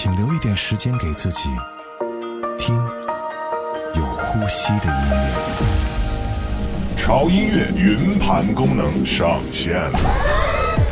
请留一点时间给自己，听有呼吸的音乐。潮音乐云盘功能上线了。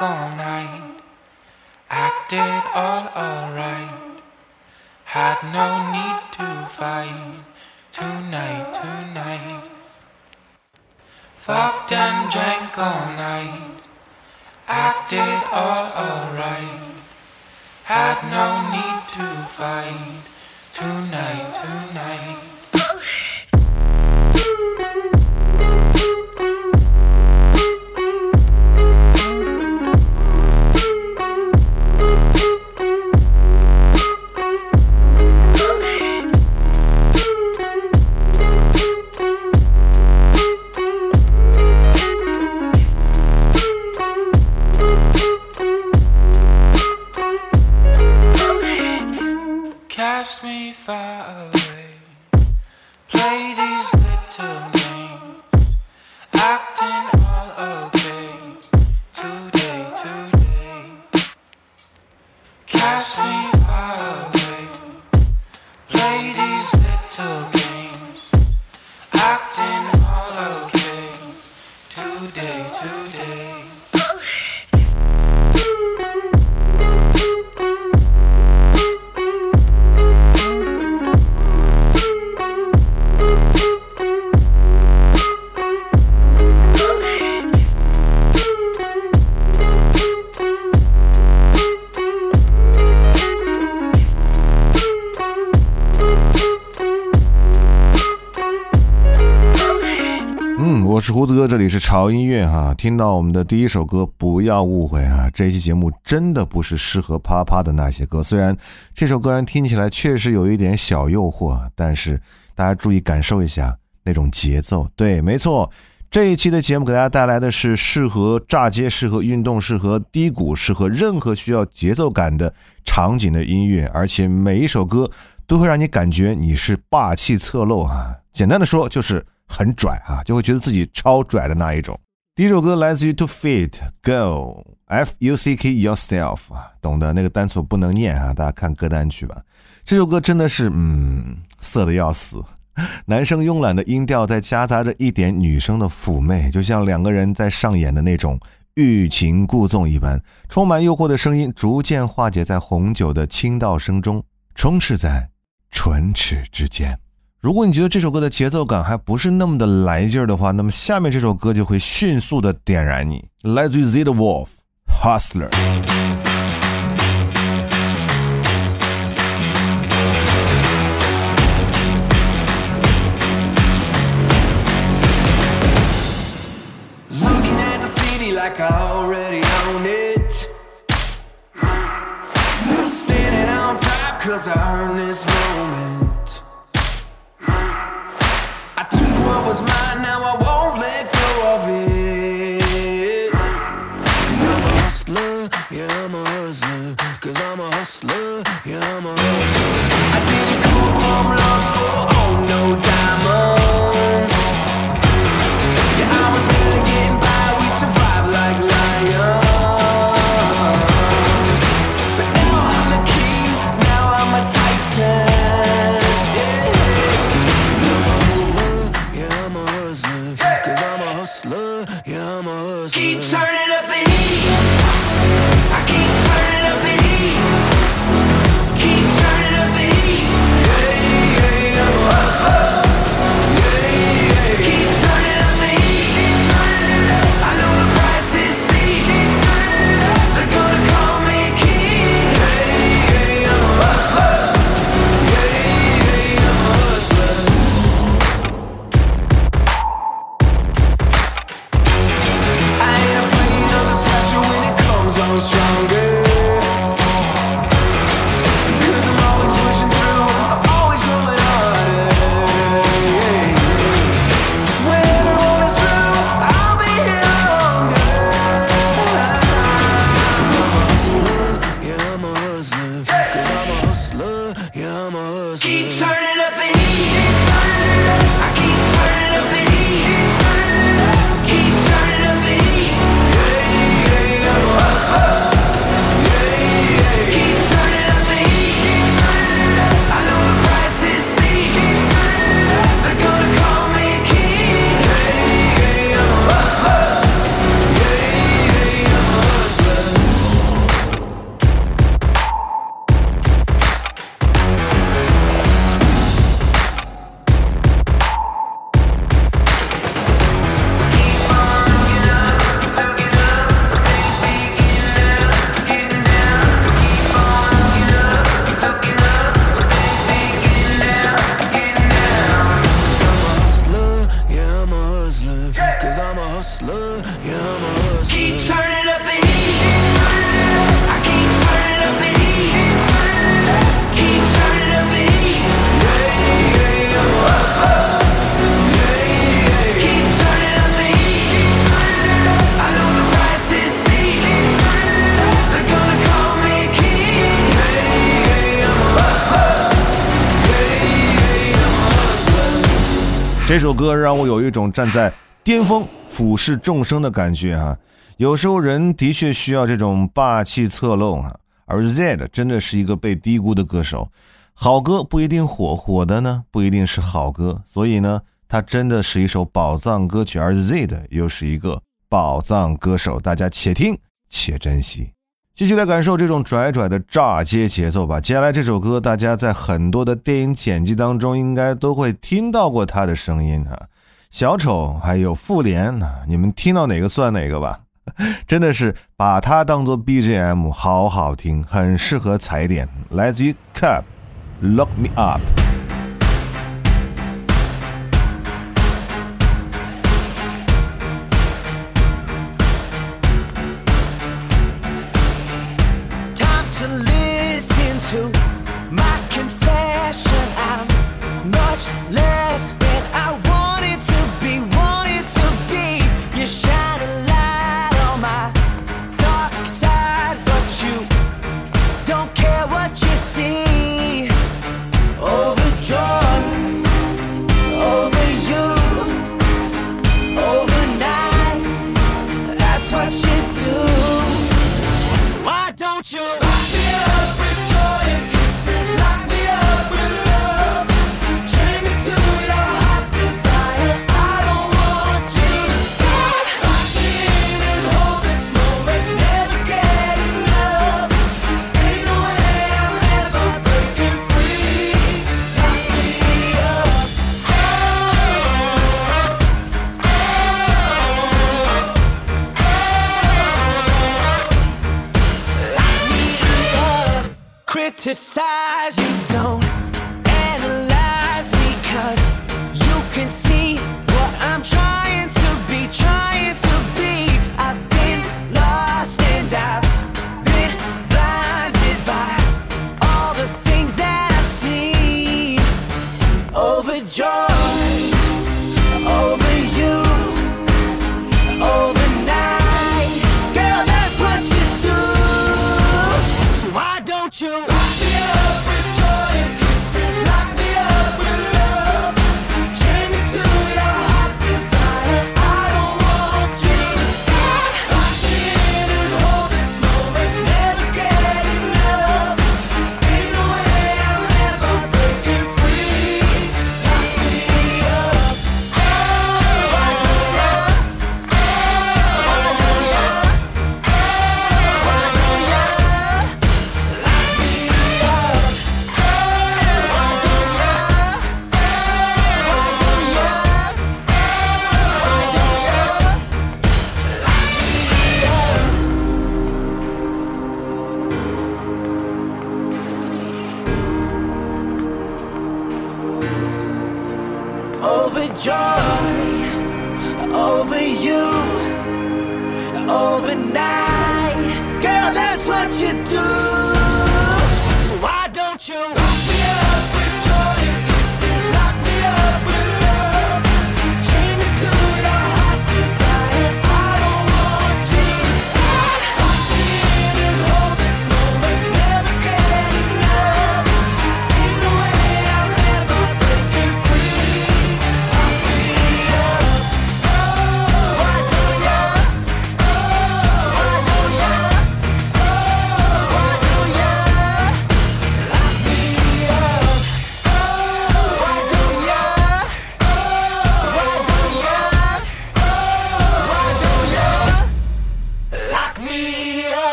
All night, acted all alright. Had no need to fight tonight, tonight. Fucked and drank all night, acted all alright. Had no need to fight tonight, tonight. 我是胡子哥，这里是潮音乐哈。听到我们的第一首歌，不要误会啊，这期节目真的不是适合啪啪的那些歌。虽然这首歌人听起来确实有一点小诱惑，但是大家注意感受一下那种节奏。对，没错，这一期的节目给大家带来的是适合炸街、适合运动、适合低谷、适合任何需要节奏感的场景的音乐，而且每一首歌都会让你感觉你是霸气侧漏啊。简单的说就是。很拽啊，就会觉得自己超拽的那一种。第一首歌来自于 To Fit Go F U C K Yourself 啊，懂得那个单词不能念啊，大家看歌单去吧。这首歌真的是嗯色的要死，男生慵懒的音调在夹杂着一点女生的妩媚，就像两个人在上演的那种欲擒故纵一般，充满诱惑的声音逐渐化解在红酒的倾倒声中，充斥在唇齿之间。如果你觉得这首歌的节奏感还不是那么的来劲儿的话，那么下面这首歌就会迅速的点燃你。来自于 Z 的 Wolf Hustler。Looking at 这首歌让我有一种站在巅峰俯视众生的感觉哈、有时候人的确需要这种霸气侧漏哈、而 Zed 真的是一个被低估的歌手。好歌不一定火，火的呢不一定是好歌，所以呢，它真的是一首宝藏歌曲，而 Zed 又是一个宝藏歌手，大家且听且珍惜。继续来感受这种拽拽的炸街节奏吧。接下来这首歌，大家在很多的电影剪辑当中应该都会听到过它的声音啊，小丑还有复联，你们听到哪个算哪个吧。真的是把它当做 BGM，好好听，很适合踩点。来自于 Cub，Lock Me Up。You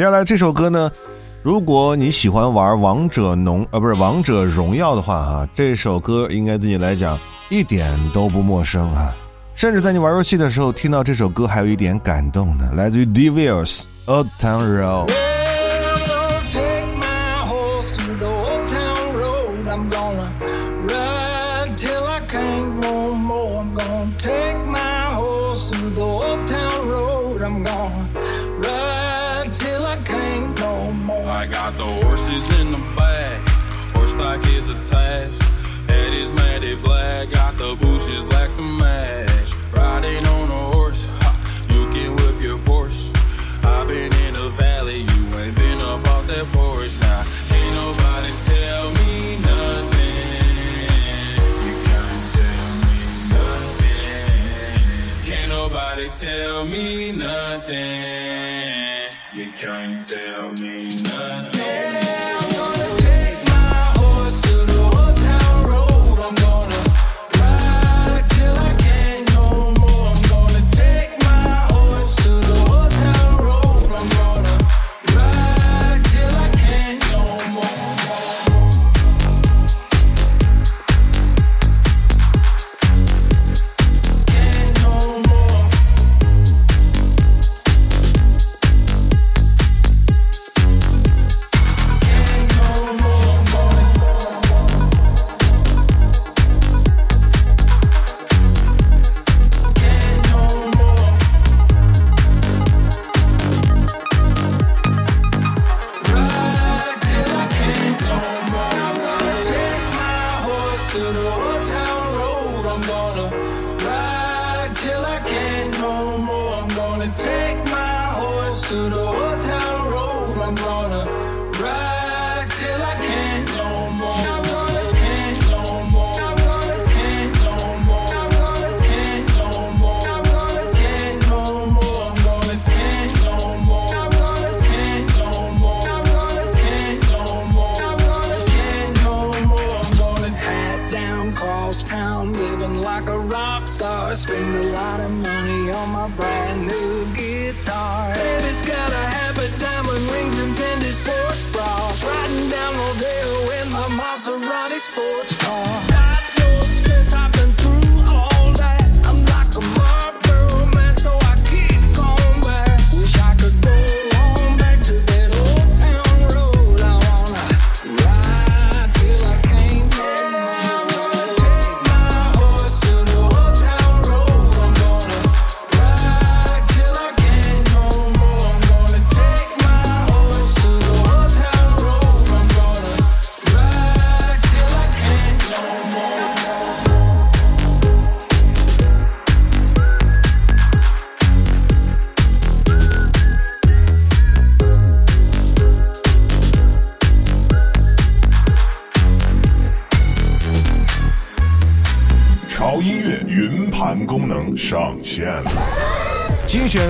接下来这首歌呢，如果你喜欢玩王者农呃不是王者荣耀的话啊，这首歌应该对你来讲一点都不陌生啊，甚至在你玩游戏的时候听到这首歌还有一点感动呢，来自于 d e v i l s Old Town Road。I got the horses in the back, horse stock is attached. Head is matted black, got the bushes black to match. Riding on a horse, ha, you can whip your Porsche. I've been in the valley, you ain't been up off that porch. Now, ain't nobody tell me nothing. Nobody tell me nothing. You can't tell me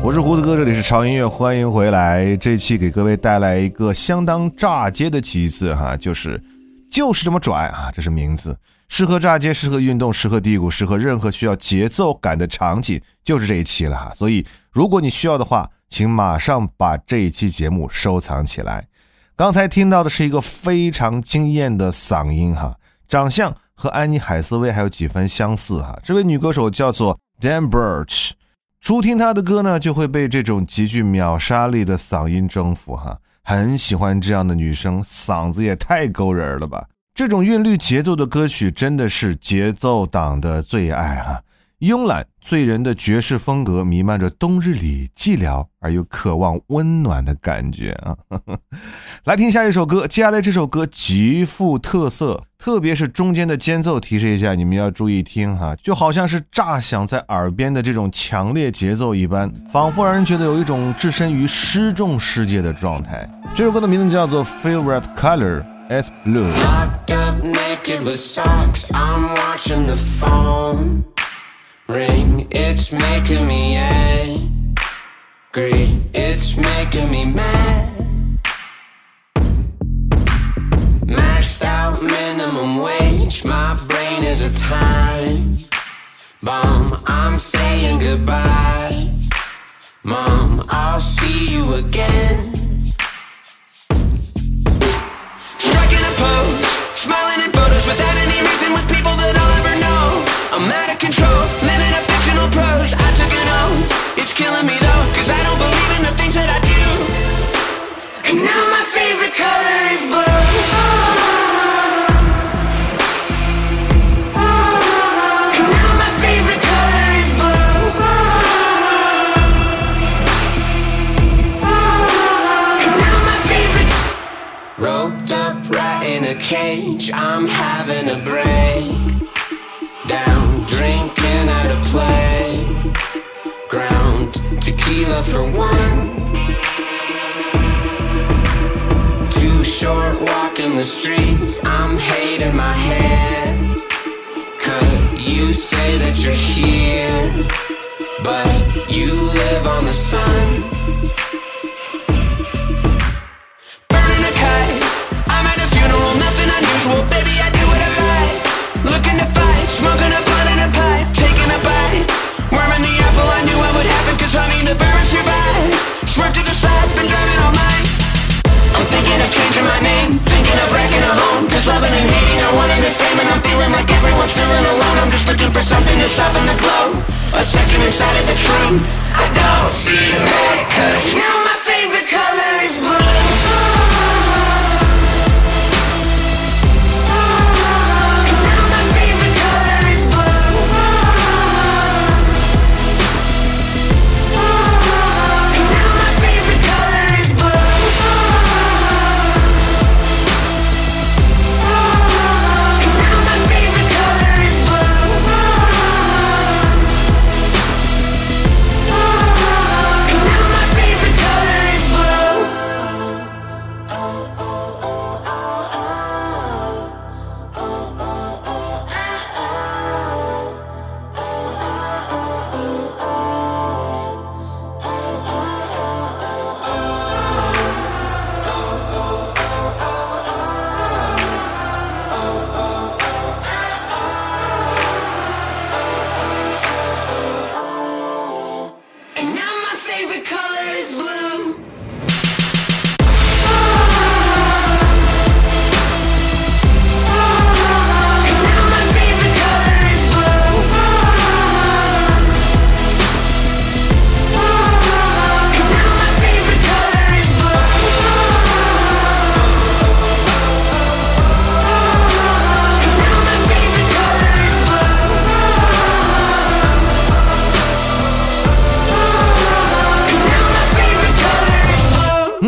我是胡子哥，这里是潮音乐，欢迎回来。这期给各位带来一个相当炸街的旗子哈，就是就是这么拽啊，这是名字，适合炸街，适合运动，适合低谷，适合任何需要节奏感的场景，就是这一期了哈。所以如果你需要的话，请马上把这一期节目收藏起来。刚才听到的是一个非常惊艳的嗓音哈，长相和安妮海瑟薇还有几分相似哈。这位女歌手叫做 Dan Birch。初听她的歌呢，就会被这种极具秒杀力的嗓音征服哈，很喜欢这样的女生，嗓子也太勾人了吧！这种韵律节奏的歌曲真的是节奏党的最爱哈。慵懒醉人的爵士风格弥漫着冬日里寂寥而又渴望温暖的感觉啊！来听下一首歌，接下来这首歌极富特色，特别是中间的间奏，提示一下你们要注意听哈，就好像是炸响在耳边的这种强烈节奏一般，仿佛让人觉得有一种置身于失重世界的状态。这首歌的名字叫做《Favorite Color is Blue》。Locked up naked with socks. I'm watching the phone ring. It's making me angry. It's making me mad. Maxed out minimum wage. My brain is a time bomb. I'm saying goodbye. Mom, I'll see you again. Striking a pose, smiling in photos without any reason with people that I'll ever know. I'm out of control, it's killing me though, cause I don't believe in the things that I do. And now my favorite color is blue. And now my favorite color is blue. And now my favorite Roped up right in a cage, I'm having a break. Tequila for one. Too short walking the streets, I'm hating my head. Could you say that you're here? But you live on the sun. To soften the blow. A second inside of the truth. I don't see red, cause now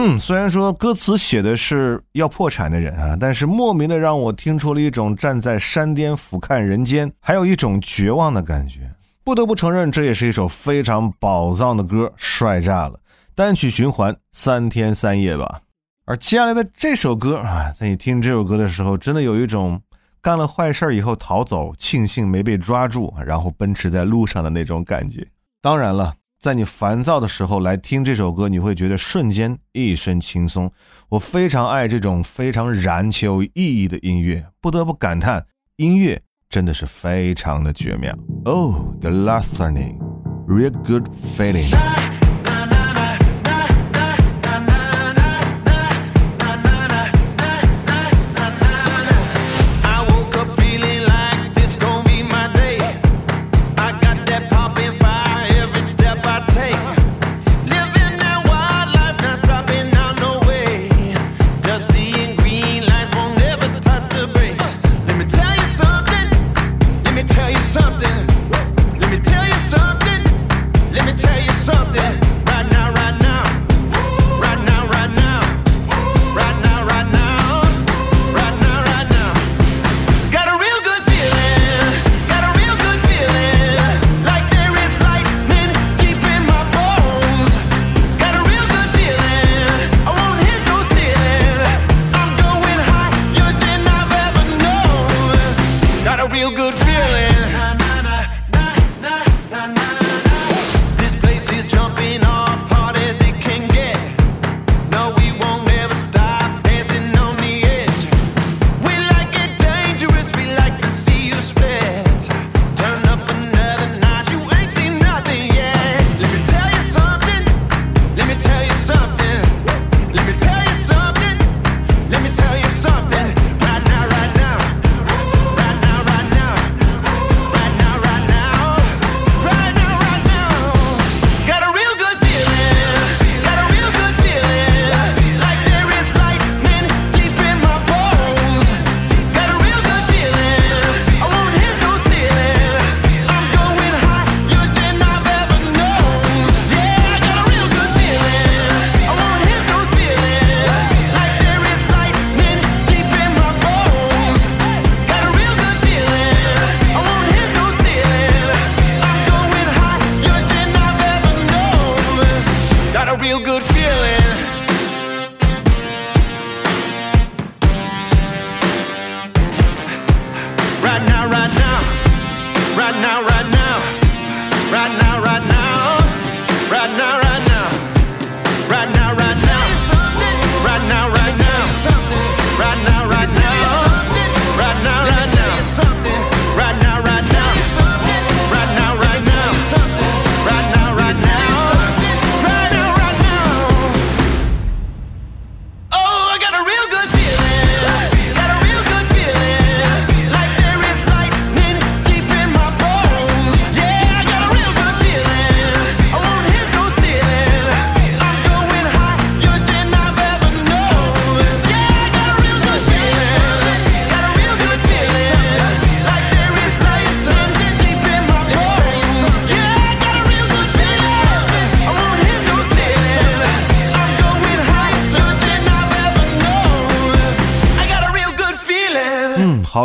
嗯，虽然说歌词写的是要破产的人啊，但是莫名的让我听出了一种站在山巅俯瞰人间，还有一种绝望的感觉。不得不承认，这也是一首非常宝藏的歌，帅炸了！单曲循环三天三夜吧。而接下来的这首歌啊，在你听这首歌的时候，真的有一种干了坏事以后逃走，庆幸没被抓住，然后奔驰在路上的那种感觉。当然了，在你烦躁的时候来听这首歌，你会觉得瞬间一身轻松。我非常爱这种非常燃且有意义的音乐，不得不感叹，音乐真的是非常的绝妙。Oh, the last turning, real good feeling.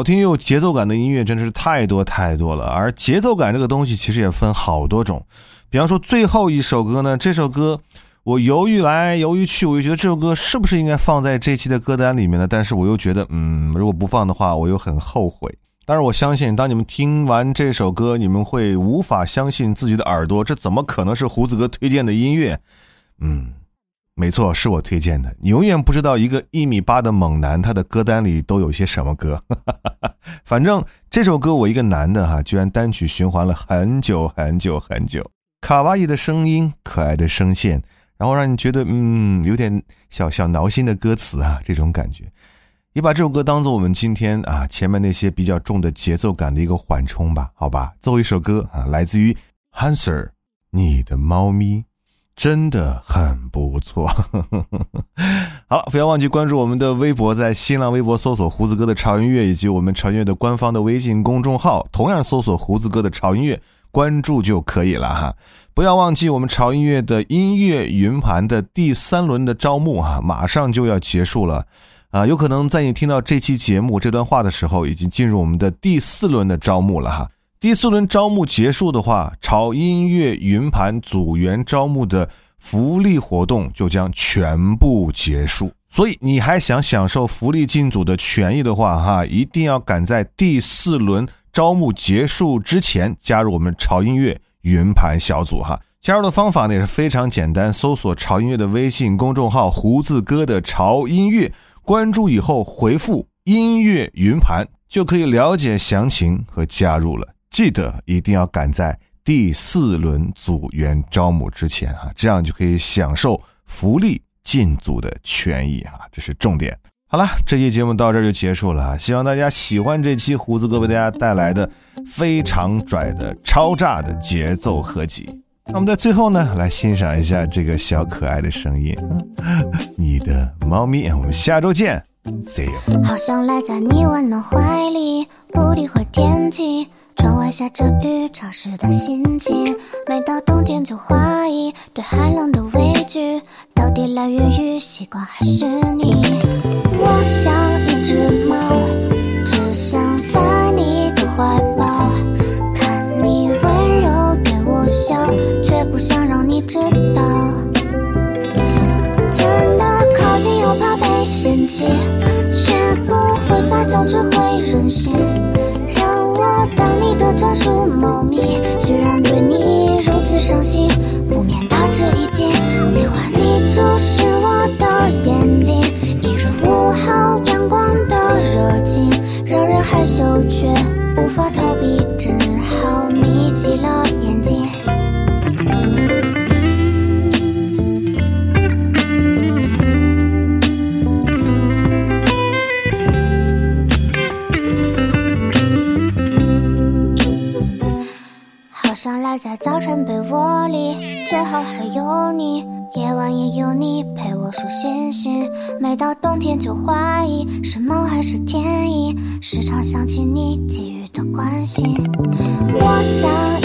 听有节奏感的音乐真的是太多太多了。而节奏感这个东西其实也分好多种，比方说最后一首歌呢，这首歌我犹豫来犹豫去，我就觉得这首歌是不是应该放在这期的歌单里面呢？但是我又觉得，嗯，如果不放的话，我又很后悔。但是我相信，当你们听完这首歌，你们会无法相信自己的耳朵，这怎么可能是胡子哥推荐的音乐？嗯，没错，是我推荐的。你永远不知道一个一米八的猛男，他的歌单里都有些什么歌。反正这首歌我一个男的哈，居然单曲循环了很久很久很久。卡哇伊的声音，可爱的声线，然后让你觉得嗯，有点小小挠心的歌词啊，这种感觉。也把这首歌当做我们今天啊前面那些比较重的节奏感的一个缓冲吧，好吧。最后一首歌啊，来自于 Hanser，你的猫咪真的很不错。好了，不要忘记关注我们的微博，在新浪微博搜索“胡子哥的潮音乐”，以及我们潮音乐的官方的微信公众号，同样搜索“胡子哥的潮音乐”，关注就可以了哈。不要忘记我们潮音乐的音乐云盘的第三轮的招募哈，马上就要结束了。啊，有可能在你听到这期节目这段话的时候，已经进入我们的第四轮的招募了哈。第四轮招募结束的话，潮音乐云盘组员招募的福利活动就将全部结束。所以你还想享受福利进组的权益的话，哈，一定要赶在第四轮招募结束之前加入我们潮音乐云盘小组哈。加入的方法呢也是非常简单，搜索潮音乐的微信公众号“胡子哥的潮音乐”，关注以后回复“音乐云盘”就可以了解详情和加入了。记得一定要赶在第四轮组员招募之前啊，这样就可以享受福利进组的权益啊，这是重点。好了，这期节目到这儿就结束了，希望大家喜欢这期胡子哥为大家带来的非常拽的超炸的节奏合集。那我们在最后呢，来欣赏一下这个小可爱的声音，你的猫咪。我们下周见，See you。好想赖在你温暖怀里，不理会天气。窗外下着雨，潮湿的心情。每到冬天就怀疑对寒冷的畏惧，到底来源于习惯还是你？我像一只猫，只想在你的怀抱，看你温柔对我笑，却不想让你知道。真的靠近又怕被嫌弃，学不会撒娇，只会任性。当你的专属猫咪，居然对你如此上心，心。每到冬天就怀疑是梦还是天意，时常想起你给予的关心。我想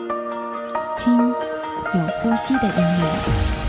听有呼吸的音乐。